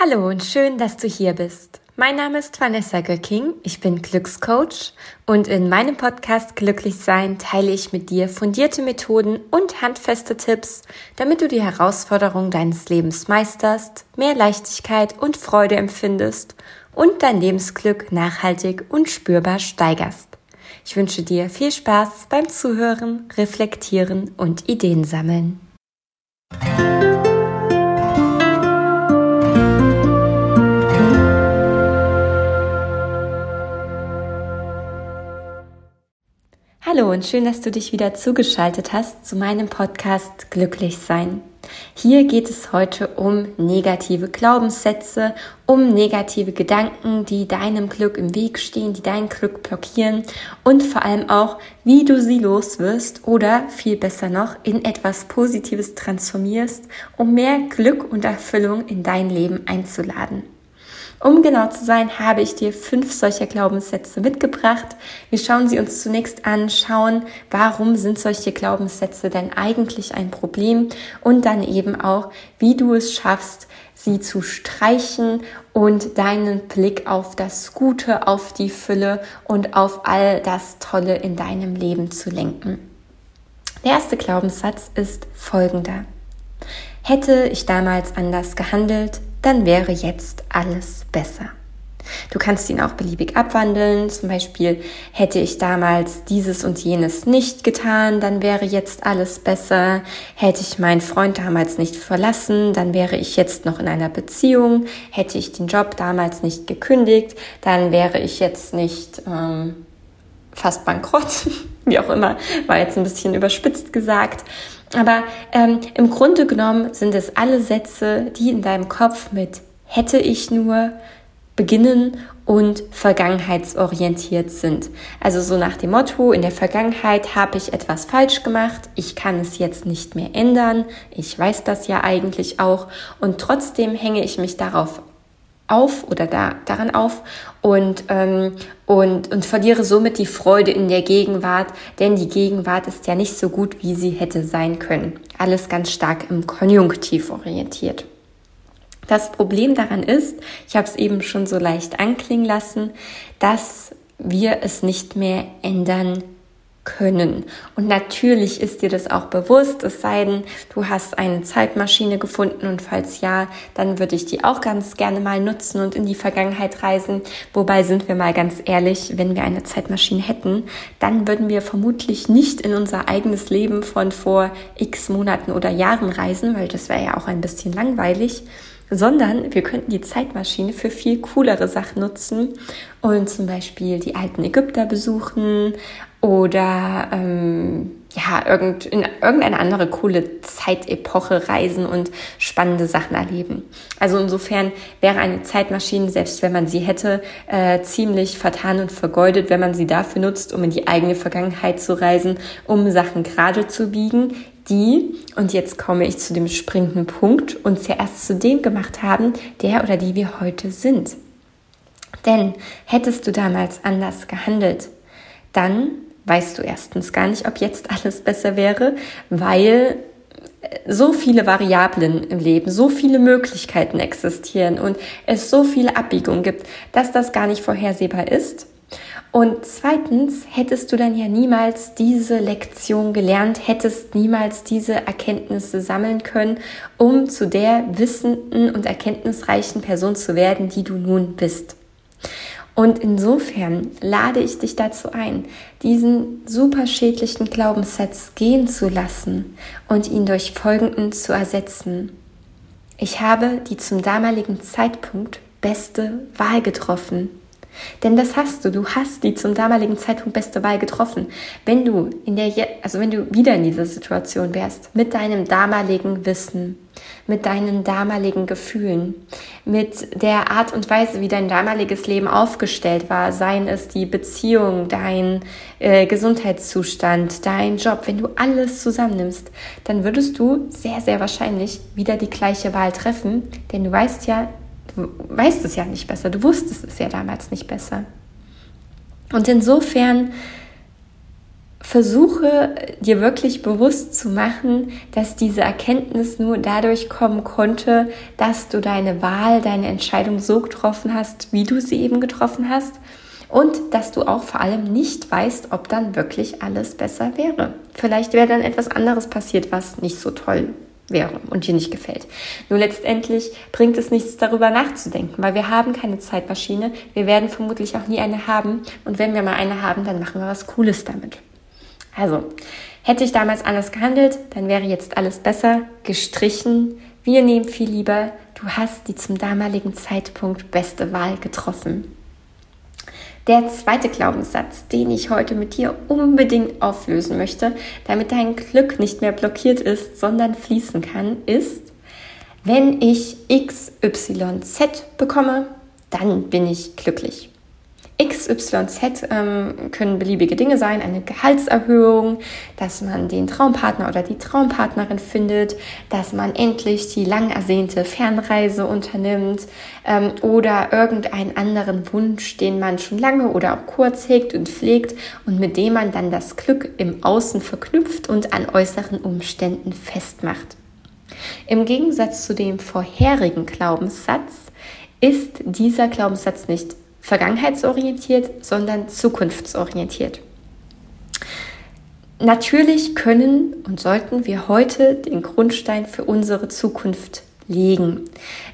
Hallo und schön, dass du hier bist. Mein Name ist Vanessa Göcking, ich bin Glückscoach und in meinem Podcast Glücklich Sein teile ich mit dir fundierte Methoden und handfeste Tipps, damit du die Herausforderungen deines Lebens meisterst, mehr Leichtigkeit und Freude empfindest und dein Lebensglück nachhaltig und spürbar steigerst. Ich wünsche dir viel Spaß beim Zuhören, Reflektieren und Ideen sammeln. Hallo und schön, dass du dich wieder zugeschaltet hast zu meinem Podcast Glücklich sein. Hier geht es heute um negative Glaubenssätze, um negative Gedanken, die deinem Glück im Weg stehen, die dein Glück blockieren und vor allem auch, wie du sie loswirst oder viel besser noch in etwas Positives transformierst, um mehr Glück und Erfüllung in dein Leben einzuladen. Um genau zu sein, habe ich dir fünf solcher Glaubenssätze mitgebracht. Wir schauen sie uns zunächst an, schauen, warum sind solche Glaubenssätze denn eigentlich ein Problem und dann eben auch, wie du es schaffst, sie zu streichen und deinen Blick auf das Gute, auf die Fülle und auf all das Tolle in deinem Leben zu lenken. Der erste Glaubenssatz ist folgender. Hätte ich damals anders gehandelt, dann wäre jetzt alles besser. Du kannst ihn auch beliebig abwandeln. Zum Beispiel hätte ich damals dieses und jenes nicht getan, dann wäre jetzt alles besser. Hätte ich meinen Freund damals nicht verlassen, dann wäre ich jetzt noch in einer Beziehung. Hätte ich den Job damals nicht gekündigt, dann wäre ich jetzt nicht ähm, fast bankrott. Wie auch immer, war jetzt ein bisschen überspitzt gesagt. Aber ähm, im Grunde genommen sind es alle Sätze, die in deinem Kopf mit hätte ich nur beginnen und vergangenheitsorientiert sind. Also so nach dem Motto, in der Vergangenheit habe ich etwas falsch gemacht, ich kann es jetzt nicht mehr ändern, ich weiß das ja eigentlich auch und trotzdem hänge ich mich darauf auf oder da, daran auf und, ähm, und, und verliere somit die Freude in der Gegenwart, denn die Gegenwart ist ja nicht so gut, wie sie hätte sein können. Alles ganz stark im Konjunktiv orientiert. Das Problem daran ist, ich habe es eben schon so leicht anklingen lassen, dass wir es nicht mehr ändern können. Und natürlich ist dir das auch bewusst, es sei denn, du hast eine Zeitmaschine gefunden und falls ja, dann würde ich die auch ganz gerne mal nutzen und in die Vergangenheit reisen. Wobei sind wir mal ganz ehrlich, wenn wir eine Zeitmaschine hätten, dann würden wir vermutlich nicht in unser eigenes Leben von vor x Monaten oder Jahren reisen, weil das wäre ja auch ein bisschen langweilig sondern wir könnten die Zeitmaschine für viel coolere Sachen nutzen und zum Beispiel die alten Ägypter besuchen oder ähm, ja, irgend, in irgendeine andere coole Zeitepoche reisen und spannende Sachen erleben. Also insofern wäre eine Zeitmaschine, selbst wenn man sie hätte, äh, ziemlich vertan und vergeudet, wenn man sie dafür nutzt, um in die eigene Vergangenheit zu reisen, um Sachen gerade zu biegen, die, und jetzt komme ich zu dem springenden Punkt, uns ja erst zu dem gemacht haben, der oder die wir heute sind. Denn hättest du damals anders gehandelt, dann weißt du erstens gar nicht, ob jetzt alles besser wäre, weil so viele Variablen im Leben, so viele Möglichkeiten existieren und es so viele Abbiegungen gibt, dass das gar nicht vorhersehbar ist. Und zweitens hättest du dann ja niemals diese Lektion gelernt, hättest niemals diese Erkenntnisse sammeln können, um zu der wissenden und erkenntnisreichen Person zu werden, die du nun bist. Und insofern lade ich dich dazu ein, diesen super schädlichen Glaubenssatz gehen zu lassen und ihn durch folgenden zu ersetzen. Ich habe die zum damaligen Zeitpunkt beste Wahl getroffen. Denn das hast du. Du hast die zum damaligen Zeitpunkt beste Wahl getroffen. Wenn du in der, also wenn du wieder in dieser Situation wärst, mit deinem damaligen Wissen, mit deinen damaligen Gefühlen, mit der Art und Weise, wie dein damaliges Leben aufgestellt war, seien es die Beziehung, dein äh, Gesundheitszustand, dein Job, wenn du alles zusammennimmst, dann würdest du sehr, sehr wahrscheinlich wieder die gleiche Wahl treffen, denn du weißt ja, du weißt es ja nicht besser, du wusstest es ja damals nicht besser. Und insofern versuche dir wirklich bewusst zu machen, dass diese Erkenntnis nur dadurch kommen konnte, dass du deine Wahl, deine Entscheidung so getroffen hast, wie du sie eben getroffen hast und dass du auch vor allem nicht weißt, ob dann wirklich alles besser wäre. Vielleicht wäre dann etwas anderes passiert, was nicht so toll wäre und dir nicht gefällt. Nur letztendlich bringt es nichts darüber nachzudenken, weil wir haben keine Zeitmaschine. Wir werden vermutlich auch nie eine haben. Und wenn wir mal eine haben, dann machen wir was Cooles damit. Also, hätte ich damals anders gehandelt, dann wäre jetzt alles besser, gestrichen. Wir nehmen viel lieber, du hast die zum damaligen Zeitpunkt beste Wahl getroffen. Der zweite Glaubenssatz, den ich heute mit dir unbedingt auflösen möchte, damit dein Glück nicht mehr blockiert ist, sondern fließen kann, ist, wenn ich XYZ bekomme, dann bin ich glücklich. XYZ ähm, können beliebige Dinge sein, eine Gehaltserhöhung, dass man den Traumpartner oder die Traumpartnerin findet, dass man endlich die lang ersehnte Fernreise unternimmt ähm, oder irgendeinen anderen Wunsch, den man schon lange oder auch kurz hegt und pflegt und mit dem man dann das Glück im Außen verknüpft und an äußeren Umständen festmacht. Im Gegensatz zu dem vorherigen Glaubenssatz ist dieser Glaubenssatz nicht vergangenheitsorientiert, sondern zukunftsorientiert. Natürlich können und sollten wir heute den Grundstein für unsere Zukunft legen.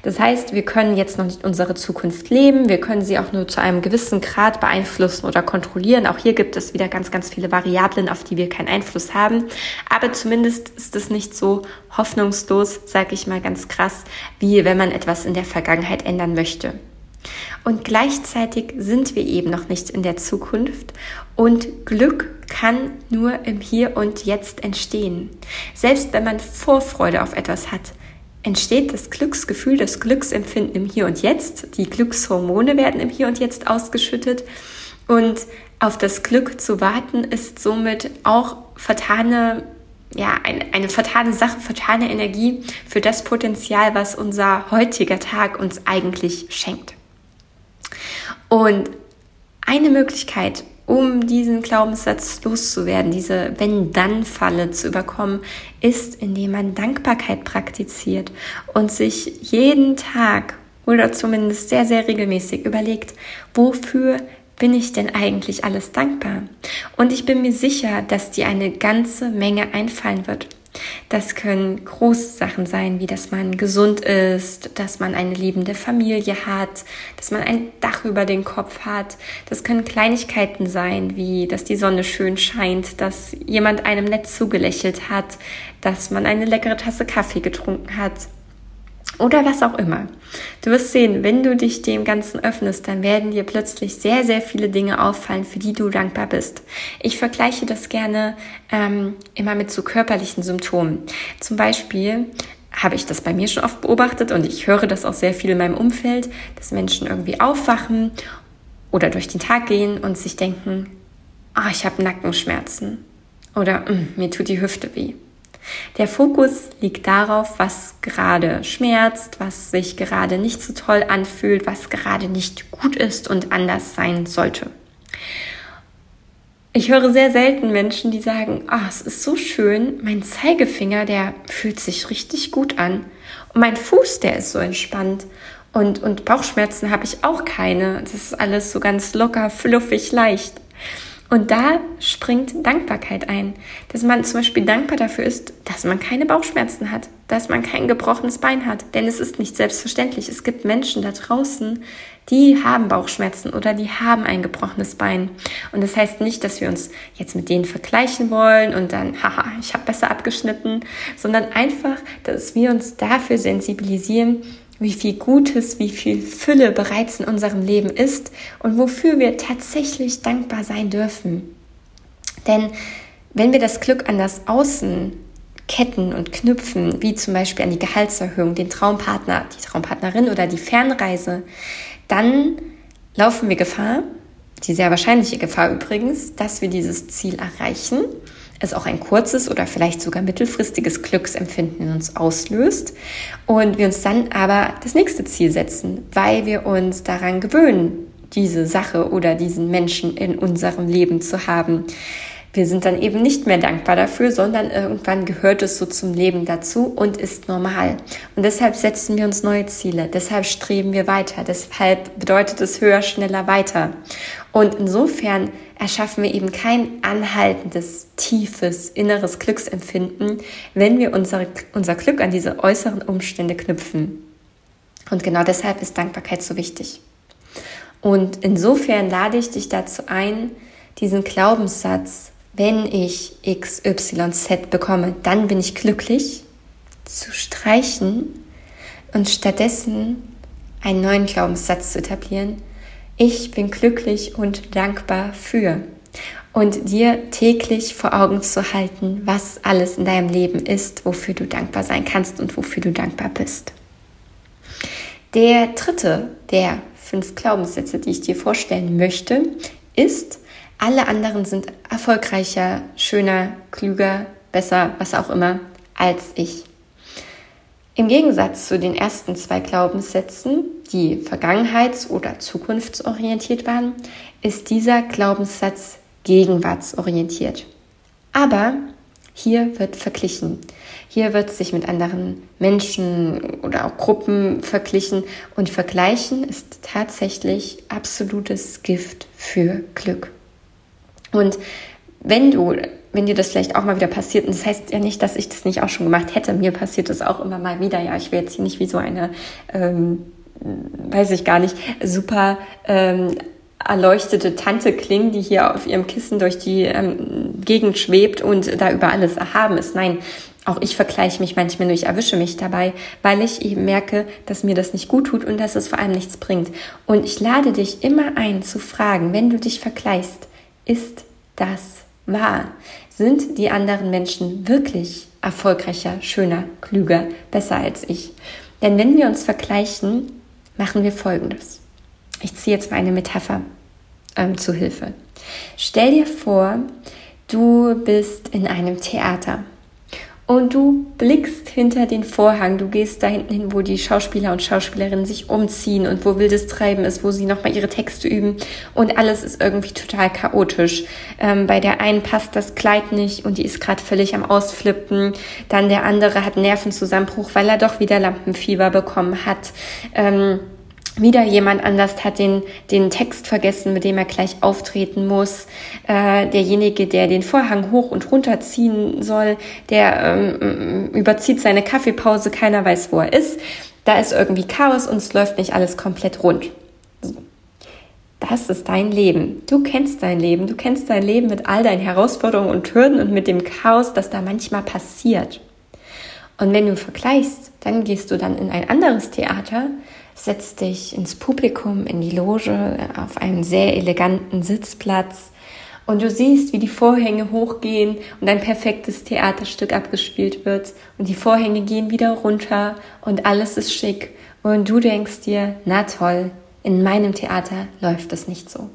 Das heißt, wir können jetzt noch nicht unsere Zukunft leben, wir können sie auch nur zu einem gewissen Grad beeinflussen oder kontrollieren. Auch hier gibt es wieder ganz, ganz viele Variablen, auf die wir keinen Einfluss haben. Aber zumindest ist es nicht so hoffnungslos, sage ich mal ganz krass, wie wenn man etwas in der Vergangenheit ändern möchte. Und gleichzeitig sind wir eben noch nicht in der Zukunft und Glück kann nur im Hier und Jetzt entstehen. Selbst wenn man Vorfreude auf etwas hat, entsteht das Glücksgefühl, das Glücksempfinden im Hier und Jetzt. Die Glückshormone werden im Hier und Jetzt ausgeschüttet. Und auf das Glück zu warten ist somit auch vertane, ja, eine, eine vertane Sache, vertane Energie für das Potenzial, was unser heutiger Tag uns eigentlich schenkt. Und eine Möglichkeit, um diesen Glaubenssatz loszuwerden, diese Wenn-Dann-Falle zu überkommen, ist, indem man Dankbarkeit praktiziert und sich jeden Tag oder zumindest sehr, sehr regelmäßig überlegt, wofür bin ich denn eigentlich alles dankbar? Und ich bin mir sicher, dass dir eine ganze Menge einfallen wird. Das können große Sachen sein, wie dass man gesund ist, dass man eine liebende Familie hat, dass man ein Dach über den Kopf hat. Das können Kleinigkeiten sein, wie dass die Sonne schön scheint, dass jemand einem nett zugelächelt hat, dass man eine leckere Tasse Kaffee getrunken hat oder was auch immer. Du wirst sehen, wenn du dich dem Ganzen öffnest, dann werden dir plötzlich sehr, sehr viele Dinge auffallen, für die du dankbar bist. Ich vergleiche das gerne ähm, immer mit so körperlichen Symptomen. Zum Beispiel habe ich das bei mir schon oft beobachtet und ich höre das auch sehr viel in meinem Umfeld, dass Menschen irgendwie aufwachen oder durch den Tag gehen und sich denken, ah, ich habe Nackenschmerzen oder hm, mir tut die Hüfte weh. Der Fokus liegt darauf, was gerade schmerzt, was sich gerade nicht so toll anfühlt, was gerade nicht gut ist und anders sein sollte. Ich höre sehr selten Menschen, die sagen, oh, es ist so schön, mein Zeigefinger, der fühlt sich richtig gut an und mein Fuß, der ist so entspannt und, und Bauchschmerzen habe ich auch keine. Das ist alles so ganz locker, fluffig, leicht. Und da springt Dankbarkeit ein, dass man zum Beispiel dankbar dafür ist, dass man keine Bauchschmerzen hat, dass man kein gebrochenes Bein hat. Denn es ist nicht selbstverständlich. Es gibt Menschen da draußen, die haben Bauchschmerzen oder die haben ein gebrochenes Bein. Und das heißt nicht, dass wir uns jetzt mit denen vergleichen wollen und dann, haha, ich habe besser abgeschnitten, sondern einfach, dass wir uns dafür sensibilisieren, wie viel Gutes, wie viel Fülle bereits in unserem Leben ist und wofür wir tatsächlich dankbar sein dürfen. Denn wenn wir das Glück an das Außen ketten und knüpfen, wie zum Beispiel an die Gehaltserhöhung, den Traumpartner, die Traumpartnerin oder die Fernreise, dann laufen wir Gefahr, die sehr wahrscheinliche Gefahr übrigens, dass wir dieses Ziel erreichen es auch ein kurzes oder vielleicht sogar mittelfristiges Glücksempfinden in uns auslöst und wir uns dann aber das nächste Ziel setzen, weil wir uns daran gewöhnen, diese Sache oder diesen Menschen in unserem Leben zu haben. wir sind dann eben nicht mehr dankbar dafür, sondern irgendwann gehört es so zum Leben dazu und ist normal. Und deshalb setzen wir uns neue Ziele, deshalb streben wir weiter, deshalb bedeutet es höher, schneller, weiter. Und insofern erschaffen wir eben kein anhaltendes, tiefes, inneres Glücksempfinden, wenn wir unsere, unser Glück an diese äußeren Umstände knüpfen. Und genau deshalb ist Dankbarkeit so wichtig. Und insofern lade ich dich dazu ein, diesen Glaubenssatz, wenn ich XYZ bekomme, dann bin ich glücklich, zu streichen und stattdessen einen neuen Glaubenssatz zu etablieren. Ich bin glücklich und dankbar für. Und dir täglich vor Augen zu halten, was alles in deinem Leben ist, wofür du dankbar sein kannst und wofür du dankbar bist. Der dritte der fünf Glaubenssätze, die ich dir vorstellen möchte, ist, alle anderen sind erfolgreicher, schöner, klüger, besser, was auch immer, als ich. Im Gegensatz zu den ersten zwei Glaubenssätzen, die vergangenheits- oder zukunftsorientiert waren, ist dieser Glaubenssatz gegenwartsorientiert. Aber hier wird verglichen. Hier wird sich mit anderen Menschen oder auch Gruppen verglichen und vergleichen ist tatsächlich absolutes Gift für Glück. Und wenn du, wenn dir das vielleicht auch mal wieder passiert, und das heißt ja nicht, dass ich das nicht auch schon gemacht hätte, mir passiert das auch immer mal wieder, ja, ich will jetzt hier nicht wie so eine, ähm, weiß ich gar nicht, super ähm, erleuchtete Tante klingen, die hier auf ihrem Kissen durch die ähm, Gegend schwebt und da über alles erhaben ist. Nein, auch ich vergleiche mich manchmal nur, ich erwische mich dabei, weil ich eben merke, dass mir das nicht gut tut und dass es vor allem nichts bringt. Und ich lade dich immer ein zu fragen, wenn du dich vergleichst, ist das wahr? Sind die anderen Menschen wirklich erfolgreicher, schöner, klüger, besser als ich? Denn wenn wir uns vergleichen, machen wir Folgendes. Ich ziehe jetzt mal eine Metapher ähm, zu Hilfe. Stell dir vor, du bist in einem Theater und du blickst hinter den Vorhang, du gehst da hinten hin, wo die Schauspieler und Schauspielerinnen sich umziehen und wo wildes Treiben ist, wo sie nochmal ihre Texte üben und alles ist irgendwie total chaotisch. Ähm, bei der einen passt das Kleid nicht und die ist gerade völlig am Ausflippen. Dann der andere hat Nervenzusammenbruch, weil er doch wieder Lampenfieber bekommen hat. Ähm, wieder jemand anders hat den, den Text vergessen, mit dem er gleich auftreten muss. Äh, derjenige, der den Vorhang hoch und runter ziehen soll, der ähm, überzieht seine Kaffeepause, keiner weiß, wo er ist. Da ist irgendwie Chaos und es läuft nicht alles komplett rund. Das ist dein Leben. Du kennst dein Leben. Du kennst dein Leben mit all deinen Herausforderungen und Hürden und mit dem Chaos, das da manchmal passiert. Und wenn du vergleichst, dann gehst du dann in ein anderes Theater, setzt dich ins Publikum, in die Loge, auf einen sehr eleganten Sitzplatz. Und du siehst, wie die Vorhänge hochgehen und ein perfektes Theaterstück abgespielt wird. Und die Vorhänge gehen wieder runter und alles ist schick. Und du denkst dir, na toll, in meinem Theater läuft es nicht so.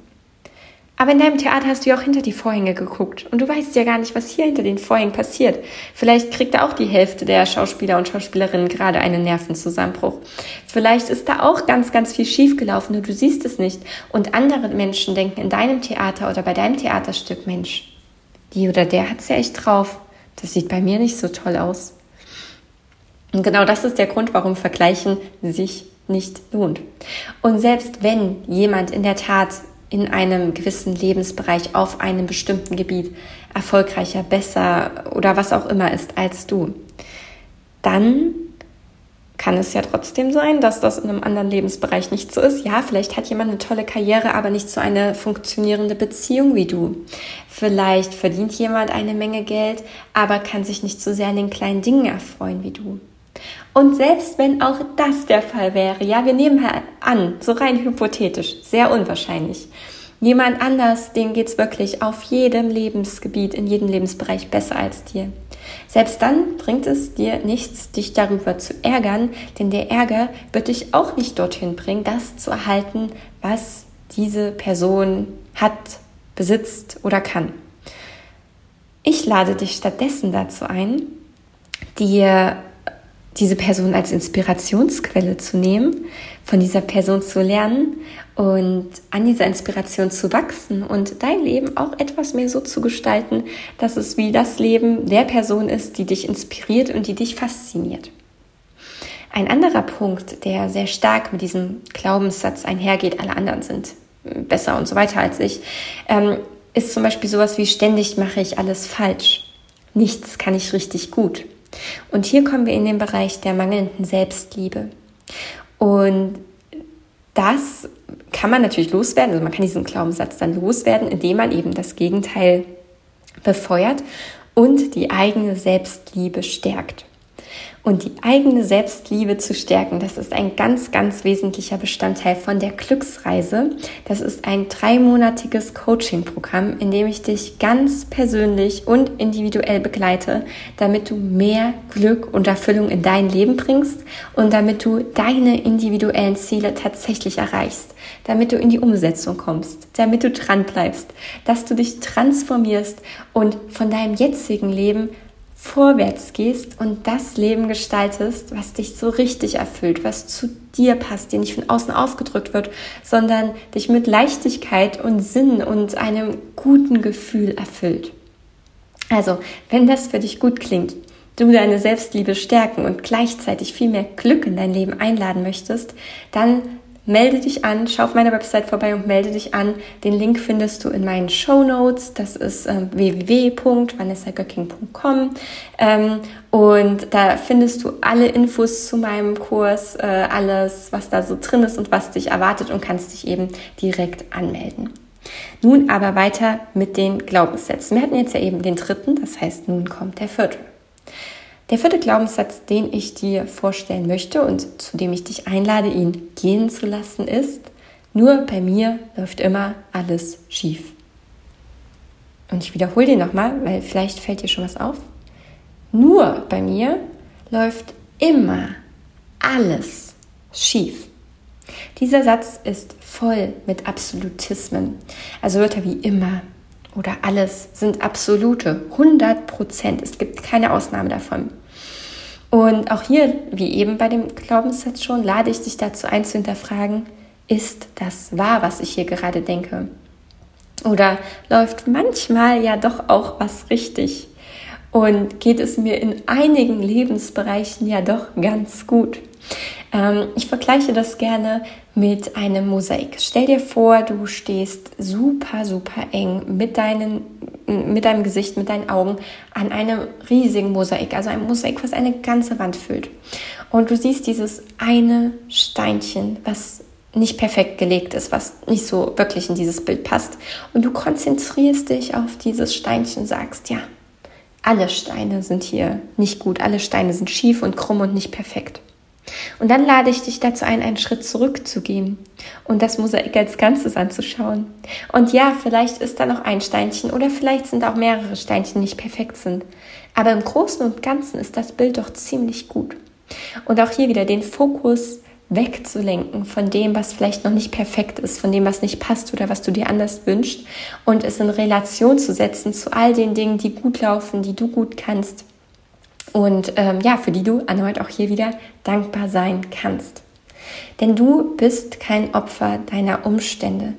Aber in deinem Theater hast du ja auch hinter die Vorhänge geguckt und du weißt ja gar nicht, was hier hinter den Vorhängen passiert. Vielleicht kriegt da auch die Hälfte der Schauspieler und Schauspielerinnen gerade einen Nervenzusammenbruch. Vielleicht ist da auch ganz, ganz viel schiefgelaufen und du siehst es nicht. Und andere Menschen denken in deinem Theater oder bei deinem Theaterstück, Mensch, die oder der hat's ja echt drauf. Das sieht bei mir nicht so toll aus. Und genau das ist der Grund, warum Vergleichen sich nicht lohnt. Und selbst wenn jemand in der Tat in einem gewissen Lebensbereich auf einem bestimmten Gebiet erfolgreicher, besser oder was auch immer ist als du, dann kann es ja trotzdem sein, dass das in einem anderen Lebensbereich nicht so ist. Ja, vielleicht hat jemand eine tolle Karriere, aber nicht so eine funktionierende Beziehung wie du. Vielleicht verdient jemand eine Menge Geld, aber kann sich nicht so sehr an den kleinen Dingen erfreuen wie du. Und selbst wenn auch das der Fall wäre, ja, wir nehmen an, so rein hypothetisch, sehr unwahrscheinlich. Jemand anders, dem geht's wirklich auf jedem Lebensgebiet, in jedem Lebensbereich besser als dir. Selbst dann bringt es dir nichts, dich darüber zu ärgern, denn der Ärger wird dich auch nicht dorthin bringen, das zu erhalten, was diese Person hat, besitzt oder kann. Ich lade dich stattdessen dazu ein, dir diese Person als Inspirationsquelle zu nehmen, von dieser Person zu lernen und an dieser Inspiration zu wachsen und dein Leben auch etwas mehr so zu gestalten, dass es wie das Leben der Person ist, die dich inspiriert und die dich fasziniert. Ein anderer Punkt, der sehr stark mit diesem Glaubenssatz einhergeht, alle anderen sind besser und so weiter als ich, ähm, ist zum Beispiel sowas wie ständig mache ich alles falsch. Nichts kann ich richtig gut. Und hier kommen wir in den Bereich der mangelnden Selbstliebe. Und das kann man natürlich loswerden, also man kann diesen Glaubenssatz dann loswerden, indem man eben das Gegenteil befeuert und die eigene Selbstliebe stärkt. Und die eigene Selbstliebe zu stärken, das ist ein ganz, ganz wesentlicher Bestandteil von der Glücksreise. Das ist ein dreimonatiges Coaching-Programm, in dem ich dich ganz persönlich und individuell begleite, damit du mehr Glück und Erfüllung in dein Leben bringst und damit du deine individuellen Ziele tatsächlich erreichst, damit du in die Umsetzung kommst, damit du dran bleibst, dass du dich transformierst und von deinem jetzigen Leben vorwärts gehst und das Leben gestaltest, was dich so richtig erfüllt, was zu dir passt, dir nicht von außen aufgedrückt wird, sondern dich mit Leichtigkeit und Sinn und einem guten Gefühl erfüllt. Also, wenn das für dich gut klingt, du deine Selbstliebe stärken und gleichzeitig viel mehr Glück in dein Leben einladen möchtest, dann melde dich an, schau auf meiner Website vorbei und melde dich an. Den Link findest du in meinen Show Notes. Das ist äh, www.vanessagöcking.com ähm, und da findest du alle Infos zu meinem Kurs, äh, alles, was da so drin ist und was dich erwartet und kannst dich eben direkt anmelden. Nun aber weiter mit den Glaubenssätzen. Wir hatten jetzt ja eben den dritten, das heißt, nun kommt der vierte. Der vierte Glaubenssatz, den ich dir vorstellen möchte und zu dem ich dich einlade, ihn gehen zu lassen, ist, nur bei mir läuft immer alles schief. Und ich wiederhole den nochmal, weil vielleicht fällt dir schon was auf. Nur bei mir läuft immer alles schief. Dieser Satz ist voll mit Absolutismen. Also Wörter wie immer oder alles sind absolute, 100 Prozent. Es gibt keine Ausnahme davon. Und auch hier, wie eben bei dem Glaubenssatz schon, lade ich dich dazu ein zu hinterfragen, ist das wahr, was ich hier gerade denke? Oder läuft manchmal ja doch auch was richtig? Und geht es mir in einigen Lebensbereichen ja doch ganz gut? Ähm, ich vergleiche das gerne mit einem Mosaik. Stell dir vor, du stehst super, super eng mit, deinen, mit deinem Gesicht, mit deinen Augen an einem riesigen Mosaik, also ein Mosaik, was eine ganze Wand füllt. Und du siehst dieses eine Steinchen, was nicht perfekt gelegt ist, was nicht so wirklich in dieses Bild passt. Und du konzentrierst dich auf dieses Steinchen, sagst, ja, alle Steine sind hier nicht gut, alle Steine sind schief und krumm und nicht perfekt. Und dann lade ich dich dazu ein, einen Schritt zurückzugehen und das Mosaik als Ganzes anzuschauen. Und ja, vielleicht ist da noch ein Steinchen oder vielleicht sind auch mehrere Steinchen, die nicht perfekt sind. Aber im Großen und Ganzen ist das Bild doch ziemlich gut. Und auch hier wieder den Fokus wegzulenken von dem, was vielleicht noch nicht perfekt ist, von dem, was nicht passt oder was du dir anders wünschst und es in Relation zu setzen zu all den Dingen, die gut laufen, die du gut kannst und ähm, ja, für die du erneut auch hier wieder dankbar sein kannst. Denn du bist kein Opfer deiner Umstände.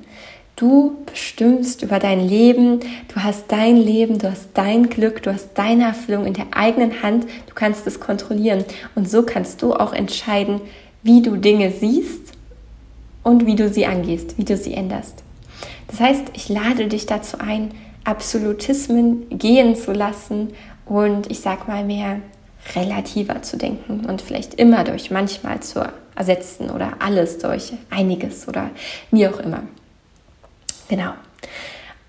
Du bestimmst über dein Leben, du hast dein Leben, du hast dein Glück, du hast deine Erfüllung in der eigenen Hand, du kannst es kontrollieren. Und so kannst du auch entscheiden, wie du Dinge siehst und wie du sie angehst, wie du sie änderst. Das heißt, ich lade dich dazu ein, Absolutismen gehen zu lassen und ich sag mal mehr relativer zu denken und vielleicht immer durch manchmal zu ersetzen oder alles durch einiges oder wie auch immer. Genau.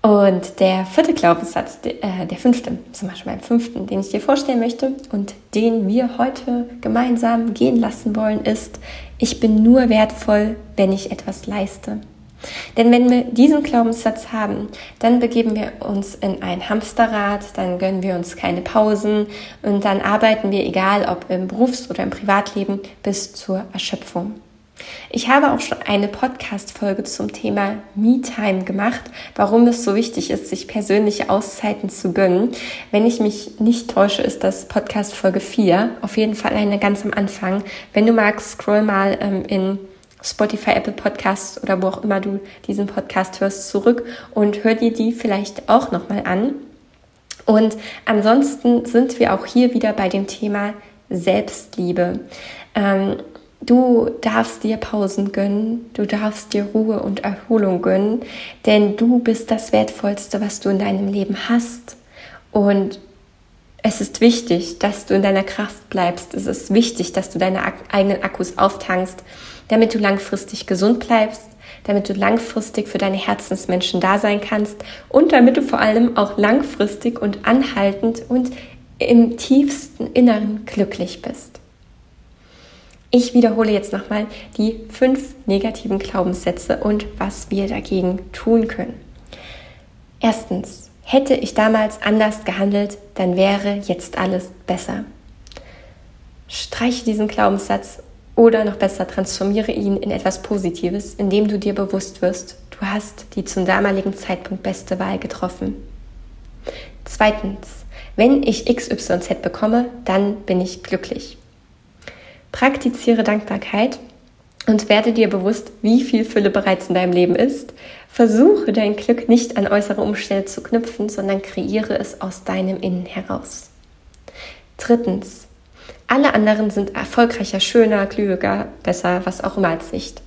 Und der vierte Glaubenssatz, äh, der fünfte, zum Beispiel beim fünften, den ich dir vorstellen möchte und den wir heute gemeinsam gehen lassen wollen, ist, ich bin nur wertvoll, wenn ich etwas leiste. Denn wenn wir diesen Glaubenssatz haben, dann begeben wir uns in ein Hamsterrad, dann gönnen wir uns keine Pausen und dann arbeiten wir, egal ob im Berufs- oder im Privatleben, bis zur Erschöpfung. Ich habe auch schon eine Podcast-Folge zum Thema Me-Time gemacht, warum es so wichtig ist, sich persönliche Auszeiten zu gönnen. Wenn ich mich nicht täusche, ist das Podcast Folge 4. Auf jeden Fall eine ganz am Anfang. Wenn du magst, scroll mal ähm, in Spotify, Apple Podcasts oder wo auch immer du diesen Podcast hörst, zurück und hör dir die vielleicht auch nochmal an. Und ansonsten sind wir auch hier wieder bei dem Thema Selbstliebe. Ähm, du darfst dir Pausen gönnen, du darfst dir Ruhe und Erholung gönnen, denn du bist das Wertvollste, was du in deinem Leben hast. Und es ist wichtig, dass du in deiner Kraft bleibst. Es ist wichtig, dass du deine eigenen Akkus auftankst damit du langfristig gesund bleibst, damit du langfristig für deine Herzensmenschen da sein kannst und damit du vor allem auch langfristig und anhaltend und im tiefsten Inneren glücklich bist. Ich wiederhole jetzt nochmal die fünf negativen Glaubenssätze und was wir dagegen tun können. Erstens, hätte ich damals anders gehandelt, dann wäre jetzt alles besser. Streiche diesen Glaubenssatz oder noch besser, transformiere ihn in etwas Positives, indem du dir bewusst wirst, du hast die zum damaligen Zeitpunkt beste Wahl getroffen. Zweitens, wenn ich XYZ bekomme, dann bin ich glücklich. Praktiziere Dankbarkeit und werde dir bewusst, wie viel Fülle bereits in deinem Leben ist. Versuche dein Glück nicht an äußere Umstände zu knüpfen, sondern kreiere es aus deinem Innen heraus. Drittens, alle anderen sind erfolgreicher, schöner, klüger, besser, was auch immer als Sicht.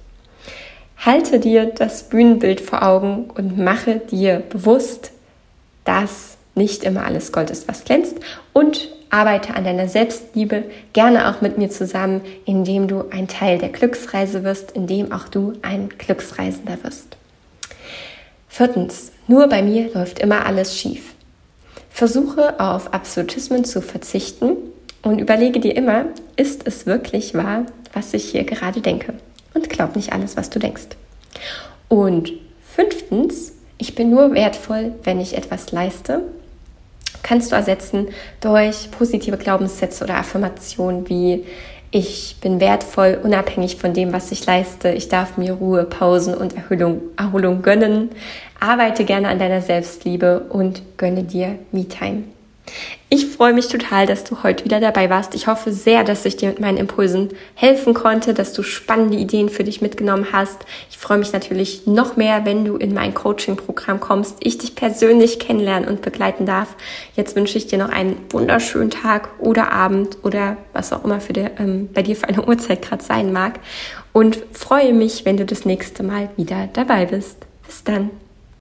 Halte dir das Bühnenbild vor Augen und mache dir bewusst, dass nicht immer alles Gold ist, was glänzt und arbeite an deiner Selbstliebe gerne auch mit mir zusammen, indem du ein Teil der Glücksreise wirst, indem auch du ein Glücksreisender wirst. Viertens, nur bei mir läuft immer alles schief. Versuche auf Absolutismen zu verzichten und überlege dir immer, ist es wirklich wahr, was ich hier gerade denke? Und glaub nicht alles, was du denkst. Und fünftens, ich bin nur wertvoll, wenn ich etwas leiste. Kannst du ersetzen durch positive Glaubenssätze oder Affirmationen wie ich bin wertvoll, unabhängig von dem, was ich leiste. Ich darf mir Ruhe, Pausen und Erholung, Erholung gönnen. Arbeite gerne an deiner Selbstliebe und gönne dir Me-Time. Ich freue mich total, dass du heute wieder dabei warst. Ich hoffe sehr, dass ich dir mit meinen Impulsen helfen konnte, dass du spannende Ideen für dich mitgenommen hast. Ich freue mich natürlich noch mehr, wenn du in mein Coaching-Programm kommst, ich dich persönlich kennenlernen und begleiten darf. Jetzt wünsche ich dir noch einen wunderschönen Tag oder Abend oder was auch immer für dir, ähm, bei dir für eine Uhrzeit gerade sein mag und freue mich, wenn du das nächste Mal wieder dabei bist. Bis dann.